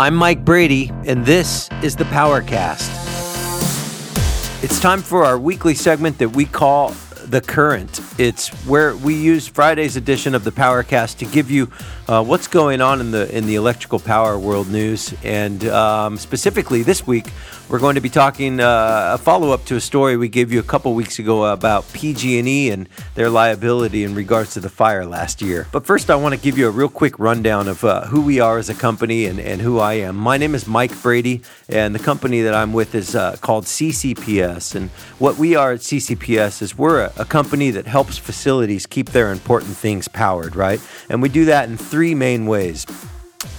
I'm Mike Brady, and this is the Powercast. It's time for our weekly segment that we call The Current. It's where we use Friday's edition of the Powercast to give you uh, what's going on in the in the electrical power world news, and um, specifically this week we're going to be talking uh, a follow up to a story we gave you a couple weeks ago about PG&E and their liability in regards to the fire last year. But first, I want to give you a real quick rundown of uh, who we are as a company and, and who I am. My name is Mike Brady, and the company that I'm with is uh, called CCPS. And what we are at CCPS is we're a, a company that helps facilities keep their important things powered, right? And we do that in three main ways.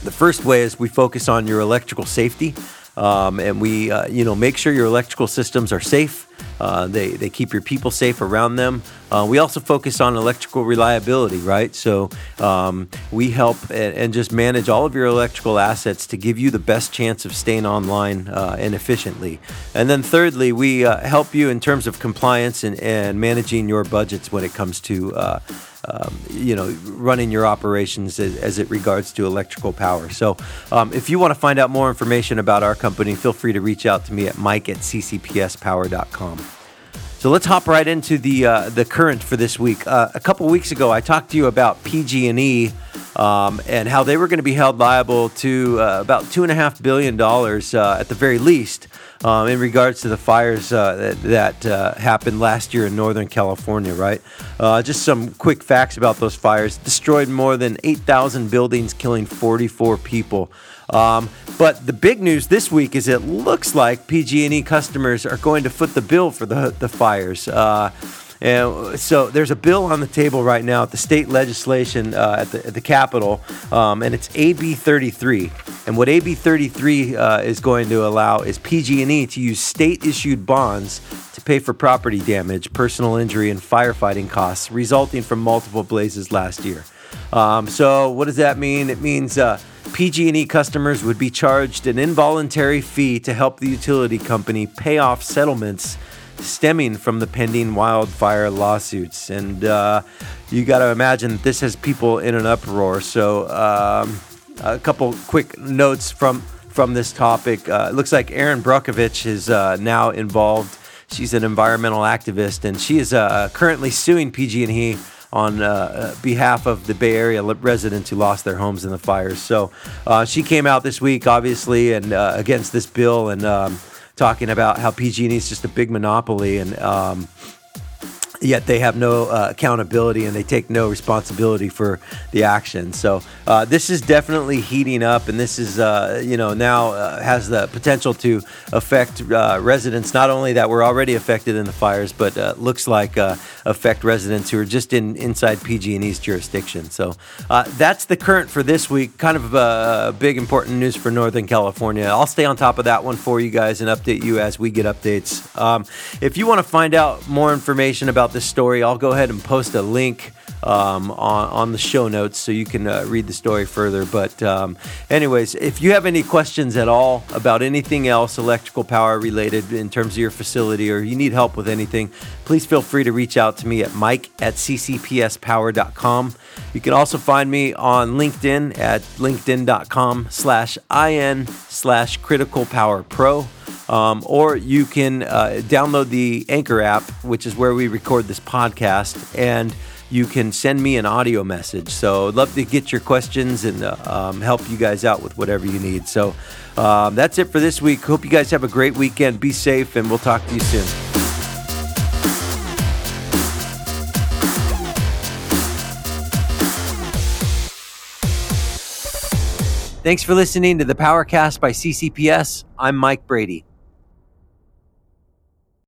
The first way is we focus on your electrical safety. Um, and we, uh, you know, make sure your electrical systems are safe. Uh, they, they keep your people safe around them. Uh, we also focus on electrical reliability, right? So um, we help and, and, just manage all of your electrical assets to give you the best chance of staying online uh, and efficiently. And then thirdly, we uh, help you in terms of compliance and, and managing your budgets when it comes to uh, um, you know, running your operations as, as, it regards to electrical power. So, um, if you want to find out more information about our company, feel free to reach out to me at mike at ccpspower.com. So let's hop right into the uh, the current for this week. Uh, a couple weeks ago, I talked to you about PG&E um, and how they were going to be held liable to uh, about two and a half billion dollars uh, at the very least um, in regards to the fires uh, that, that uh, happened last year in Northern California, right? Uh, just some quick facts about those fires. Destroyed more than 8,000 buildings, killing 44 people. Um, but the big news this week is it looks like PG&E customers are going to foot the bill for the, the fires. And so there's a bill on the table right now at the state legislation uh, at, the, at the Capitol, um, and it's AB 33. And what AB 33 uh, is going to allow is PG&E to use state-issued bonds to pay for property damage, personal injury, and firefighting costs resulting from multiple blazes last year. Um, so what does that mean? It means uh, PG&E customers would be charged an involuntary fee to help the utility company pay off settlements stemming from the pending wildfire lawsuits. And uh, you got to imagine this has people in an uproar. So, um, a couple quick notes from from this topic. Uh, it looks like Erin Brockovich is uh, now involved. She's an environmental activist, and she is uh, currently suing PG&E on uh, uh, behalf of the Bay Area residents who lost their homes in the fires. So uh, she came out this week, obviously, and uh, against this bill, and um, talking about how PG&E is just a big monopoly and um, yet they have no uh, accountability and they take no responsibility for the action. So uh, this is definitely heating up, and this is uh, you know now uh, has the potential to affect uh, residents not only that were already affected in the fires, but uh, looks like affect residents who are just in inside PG&E's jurisdiction. So that's the current for this week. Kind of a big important news for Northern California. I'll stay on top of that one for you guys and update you as we get updates. Um, if you want to find out more information about about this story, I'll go ahead and post a link um, on, on the show notes so you can uh, read the story further. But, um, anyways, if you have any questions at all about anything else electrical power related in terms of your facility or you need help with anything, please feel free to reach out to me at mike at ccpspower.com. You can also find me on LinkedIn at linkedin.com slash in slash critical power pro. Um, or you can uh, download the Anchor app, which is where we record this podcast, and you can send me an audio message. So I'd love to get your questions and uh, um, help you guys out with whatever you need. So um, that's it for this week. Hope you guys have a great weekend. Be safe, and we'll talk to you soon. Thanks for listening to the Powercast by CCPS. I'm Mike Brady.